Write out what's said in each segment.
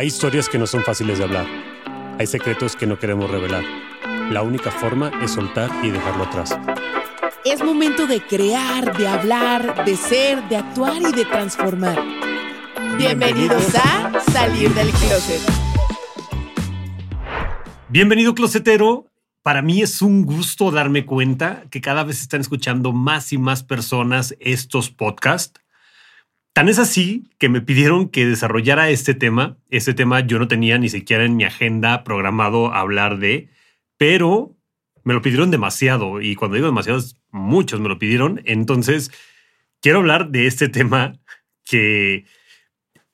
Hay historias que no son fáciles de hablar. Hay secretos que no queremos revelar. La única forma es soltar y dejarlo atrás. Es momento de crear, de hablar, de ser, de actuar y de transformar. Bienvenidos a Salir del Closet. Bienvenido, closetero. Para mí es un gusto darme cuenta que cada vez están escuchando más y más personas estos podcasts. Tan es así que me pidieron que desarrollara este tema. Este tema yo no tenía ni siquiera en mi agenda programado hablar de, pero me lo pidieron demasiado. Y cuando digo demasiado, muchos me lo pidieron. Entonces, quiero hablar de este tema que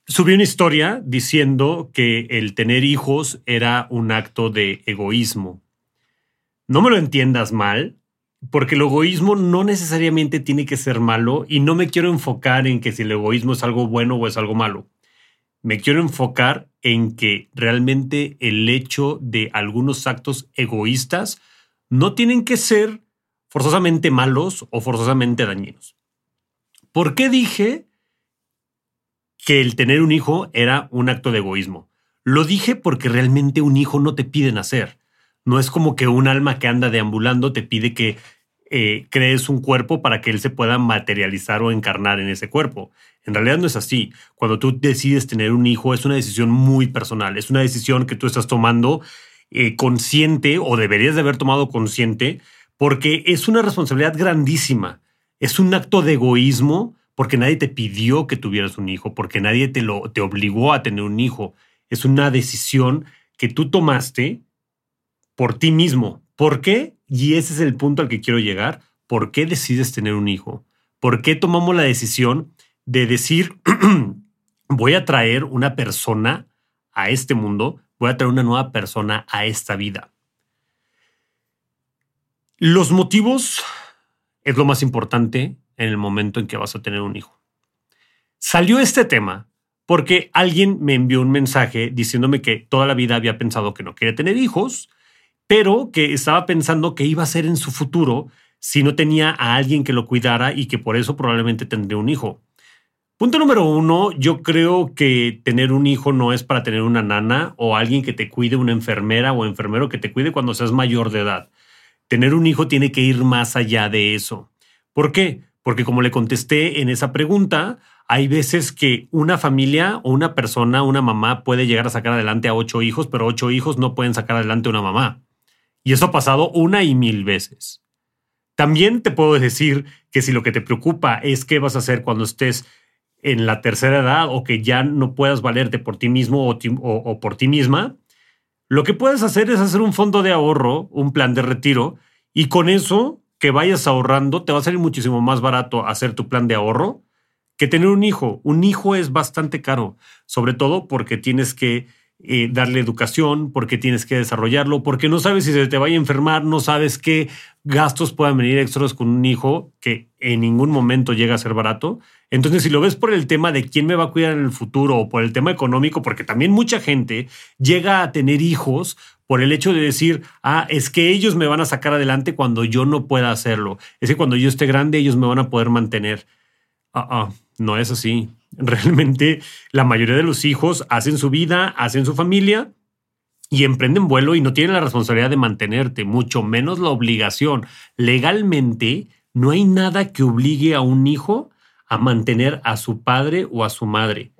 subí una historia diciendo que el tener hijos era un acto de egoísmo. No me lo entiendas mal, porque el egoísmo no necesariamente tiene que ser malo y no me quiero enfocar en que si el egoísmo es algo bueno o es algo malo. Me quiero enfocar en que realmente el hecho de algunos actos egoístas no tienen que ser forzosamente malos o forzosamente dañinos. ¿Por qué dije que el tener un hijo era un acto de egoísmo? Lo dije porque realmente un hijo no te pide nacer. No es como que un alma que anda deambulando te pide que eh, crees un cuerpo para que él se pueda materializar o encarnar en ese cuerpo. En realidad no es así. Cuando tú decides tener un hijo es una decisión muy personal, es una decisión que tú estás tomando eh, consciente o deberías de haber tomado consciente porque es una responsabilidad grandísima. Es un acto de egoísmo porque nadie te pidió que tuvieras un hijo, porque nadie te, lo, te obligó a tener un hijo. Es una decisión que tú tomaste por ti mismo. ¿Por qué? Y ese es el punto al que quiero llegar. ¿Por qué decides tener un hijo? ¿Por qué tomamos la decisión de decir, voy a traer una persona a este mundo, voy a traer una nueva persona a esta vida? Los motivos es lo más importante en el momento en que vas a tener un hijo. Salió este tema porque alguien me envió un mensaje diciéndome que toda la vida había pensado que no quería tener hijos pero que estaba pensando que iba a ser en su futuro si no tenía a alguien que lo cuidara y que por eso probablemente tendría un hijo. Punto número uno, yo creo que tener un hijo no es para tener una nana o alguien que te cuide, una enfermera o enfermero que te cuide cuando seas mayor de edad. Tener un hijo tiene que ir más allá de eso. ¿Por qué? Porque como le contesté en esa pregunta, hay veces que una familia o una persona, una mamá puede llegar a sacar adelante a ocho hijos, pero ocho hijos no pueden sacar adelante a una mamá. Y eso ha pasado una y mil veces. También te puedo decir que si lo que te preocupa es qué vas a hacer cuando estés en la tercera edad o que ya no puedas valerte por ti mismo o, por ti misma, lo que puedes hacer es hacer un fondo de ahorro, un plan de retiro, y con eso que vayas ahorrando, te va a salir muchísimo más barato hacer tu plan de ahorro que tener un hijo. Un hijo es bastante caro, sobre todo porque tienes que eh, darle educación, porque tienes que desarrollarlo, porque no sabes si se te vaya a enfermar, no sabes qué gastos puedan venir extras con un hijo que en ningún momento llega a ser barato. Entonces, si lo ves por el tema de quién me va a cuidar en el futuro o por el tema económico, porque también mucha gente llega a tener hijos por el hecho de decir, ah, es que ellos me van a sacar adelante cuando yo no pueda hacerlo. Es que cuando yo esté grande, ellos me van a poder mantener. Ah, ah, no es así. Realmente la mayoría de los hijos hacen su vida, hacen su familia y emprenden vuelo y no tienen la responsabilidad de mantenerte, mucho menos la obligación. Legalmente no hay nada que obligue a un hijo a mantener a su padre o a su madre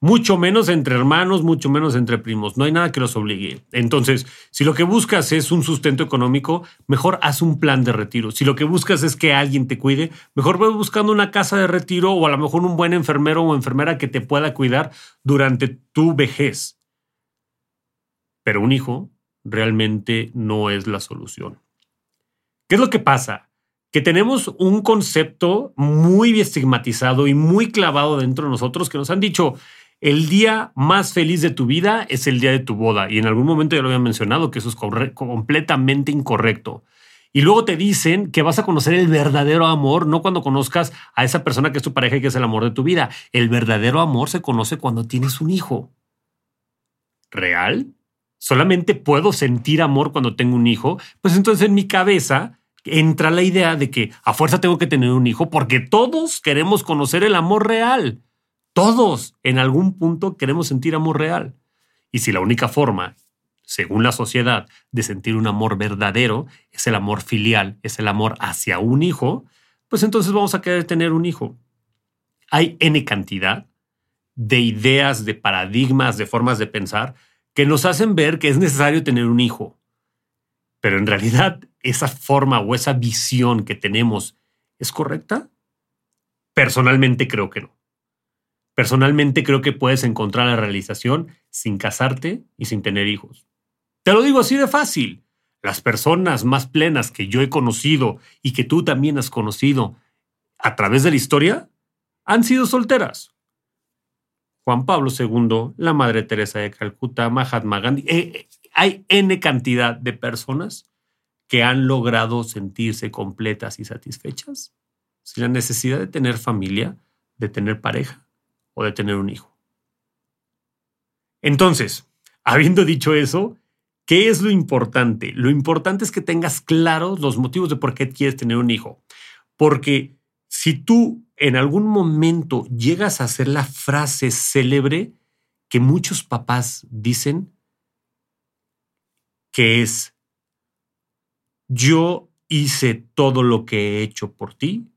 mucho menos entre hermanos, mucho menos entre primos. No hay nada que los obligue. Entonces, si lo que buscas es un sustento económico, mejor haz un plan de retiro. Si lo que buscas es que alguien te cuide, mejor ve buscando una casa de retiro o a lo mejor un buen enfermero o enfermera que te pueda cuidar durante tu vejez. Pero un hijo realmente no es la solución. ¿Qué es lo que pasa? Que tenemos un concepto muy estigmatizado y muy clavado dentro de nosotros que nos han dicho, el día más feliz de tu vida es el día de tu boda. Y en algún momento ya lo había mencionado, que eso es completamente incorrecto. Y luego te dicen que vas a conocer el verdadero amor, no cuando conozcas a esa persona que es tu pareja y que es el amor de tu vida. El verdadero amor se conoce cuando tienes un hijo. ¿Real? ¿Solamente puedo sentir amor cuando tengo un hijo? Pues entonces en mi cabeza entra la idea de que a fuerza tengo que tener un hijo porque todos queremos conocer el amor real. Todos en algún punto queremos sentir amor real. Y si la única forma, según la sociedad, de sentir un amor verdadero es el amor filial, es el amor hacia un hijo, pues entonces vamos a querer tener un hijo. Hay N cantidad de ideas, de paradigmas, de formas de pensar que nos hacen ver que es necesario tener un hijo. Pero en realidad, esa forma o esa visión que tenemos es correcta? Personalmente creo que no. Personalmente creo que puedes encontrar la realización sin casarte y sin tener hijos. Te lo digo así de fácil. Las personas más plenas que yo he conocido y que tú también has conocido a través de la historia han sido solteras. Juan Pablo II, la Madre Teresa de Calcuta, Mahatma Gandhi. Eh, eh, hay N cantidad de personas que han logrado sentirse completas y satisfechas sin la necesidad de tener familia, de tener pareja o de tener un hijo. Entonces, habiendo dicho eso, ¿qué es lo importante? Lo importante es que tengas claros los motivos de por qué quieres tener un hijo. Porque si tú en algún momento llegas a hacer la frase célebre que muchos papás dicen, que es, yo hice todo lo que he hecho por ti,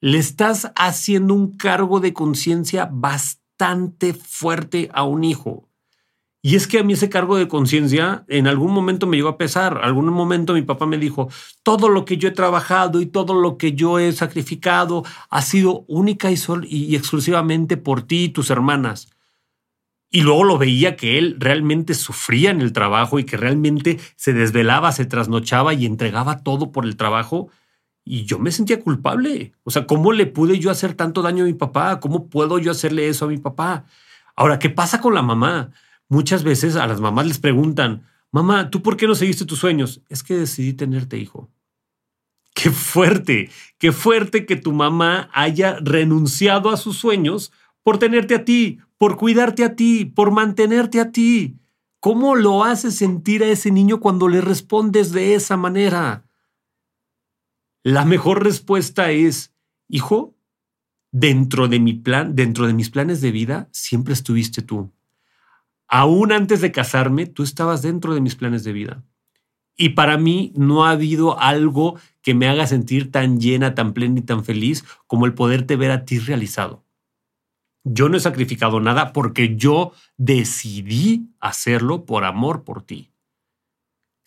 le estás haciendo un cargo de conciencia bastante fuerte a un hijo. Y es que a mí ese cargo de conciencia en algún momento me llegó a pesar. Algún momento mi papá me dijo, todo lo que yo he trabajado y todo lo que yo he sacrificado ha sido única y, exclusivamente por ti y tus hermanas. Y luego lo veía que él realmente sufría en el trabajo y que realmente se desvelaba, se trasnochaba y entregaba todo por el trabajo. Y yo me sentía culpable. O sea, ¿cómo le pude yo hacer tanto daño a mi papá? ¿Cómo puedo yo hacerle eso a mi papá? Ahora, ¿qué pasa con la mamá? Muchas veces a las mamás les preguntan, mamá, ¿tú por qué no seguiste tus sueños? Es que decidí tenerte hijo. Qué fuerte, qué fuerte que tu mamá haya renunciado a sus sueños por tenerte a ti, por cuidarte a ti, por mantenerte a ti. ¿Cómo lo haces sentir a ese niño cuando le respondes de esa manera? La mejor respuesta es, hijo, dentro de mi plan, dentro de mis planes de vida, siempre estuviste tú. Aún antes de casarme, tú estabas dentro de mis planes de vida. Y para mí no ha habido algo que me haga sentir tan llena, tan plena y tan feliz como el poderte ver a ti realizado. Yo no he sacrificado nada porque yo decidí hacerlo por amor por ti.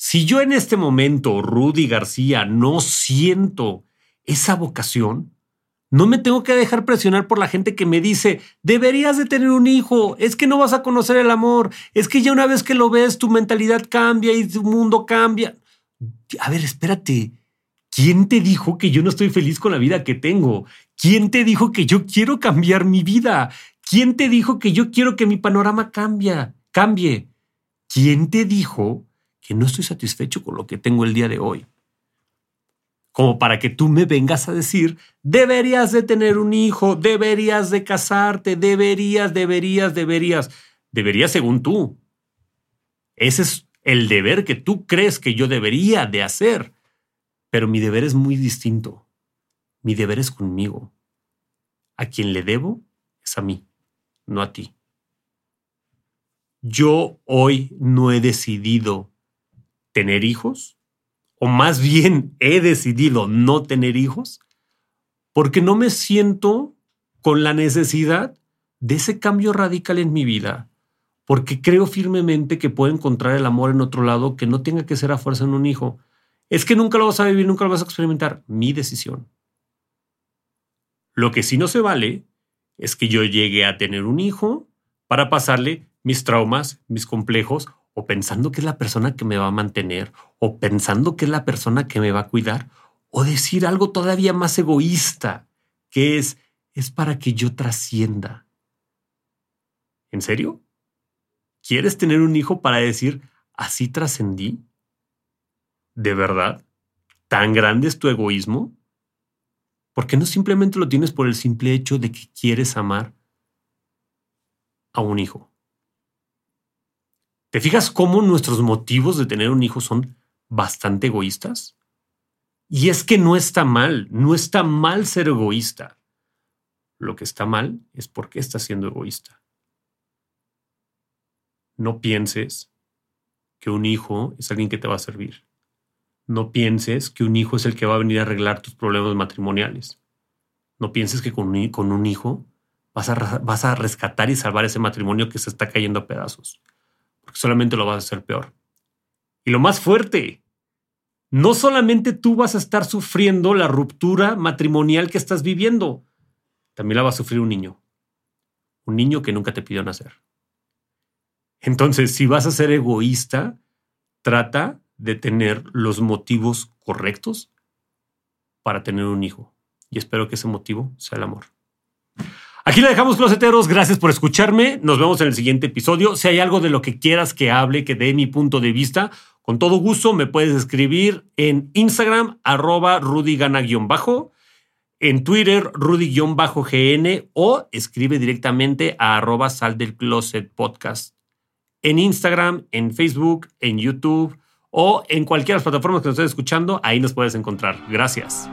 Si yo en este momento, Rudy García, no siento esa vocación, no me tengo que dejar presionar por la gente que me dice, deberías de tener un hijo, es que no vas a conocer el amor, es que ya una vez que lo ves tu mentalidad cambia y tu mundo cambia. A ver, espérate, ¿quién te dijo que yo no estoy feliz con la vida que tengo? ¿Quién te dijo que yo quiero cambiar mi vida? ¿Quién te dijo que yo quiero que mi panorama cambie? Cambie. ¿Quién te dijo que no estoy satisfecho con lo que tengo el día de hoy? Como para que tú me vengas a decir, deberías de tener un hijo, deberías de casarte, deberías, deberías, deberías. Deberías según tú. Ese es el deber que tú crees que yo debería de hacer. Pero mi deber es muy distinto. Mi deber es conmigo. A quien le debo es a mí, no a ti. Yo hoy no he decidido tener hijos, o más bien he decidido no tener hijos, porque no me siento con la necesidad de ese cambio radical en mi vida, porque creo firmemente que puedo encontrar el amor en otro lado que no tenga que ser a fuerza en un hijo. Es que nunca lo vas a vivir, nunca lo vas a experimentar. Mi decisión. Lo que sí no se vale es que yo llegue a tener un hijo para pasarle mis traumas, mis complejos, o pensando que es la persona que me va a mantener, o pensando que es la persona que me va a cuidar, o decir algo todavía más egoísta, que es, es para que yo trascienda. ¿En serio? ¿Quieres tener un hijo para decir, así trascendí? ¿De verdad? ¿Tan grande es tu egoísmo? ¿Por qué no simplemente lo tienes por el simple hecho de que quieres amar a un hijo? ¿Te fijas cómo nuestros motivos de tener un hijo son bastante egoístas? Y es que no está mal, no está mal ser egoísta. Lo que está mal es por qué estás siendo egoísta. no pienses que un hijo es alguien que te va a servir. No pienses que un hijo es el que va a venir a arreglar tus problemas matrimoniales. No pienses que con un, hijo vas a, vas a rescatar y salvar ese matrimonio que se está cayendo a pedazos. Solamente lo vas a hacer peor. Y lo más fuerte, no solamente tú vas a estar sufriendo la ruptura matrimonial que estás viviendo, también la va a sufrir un niño. Un niño que nunca te pidió nacer. Entonces, si vas a ser egoísta, trata de tener los motivos correctos para tener un hijo. Y espero que ese motivo sea el amor. Aquí le dejamos, closeteros. Gracias por escucharme. Nos vemos en el siguiente episodio. Si hay algo de lo que quieras que hable, que dé mi punto de vista, con todo gusto me puedes escribir en Instagram, arroba rudygana-bajo, en Twitter, rudy-gn, o escribe directamente a arroba sal del closet podcast en Instagram, en Facebook, en YouTube o en cualquier plataforma que nos estés escuchando, ahí nos puedes encontrar. Gracias.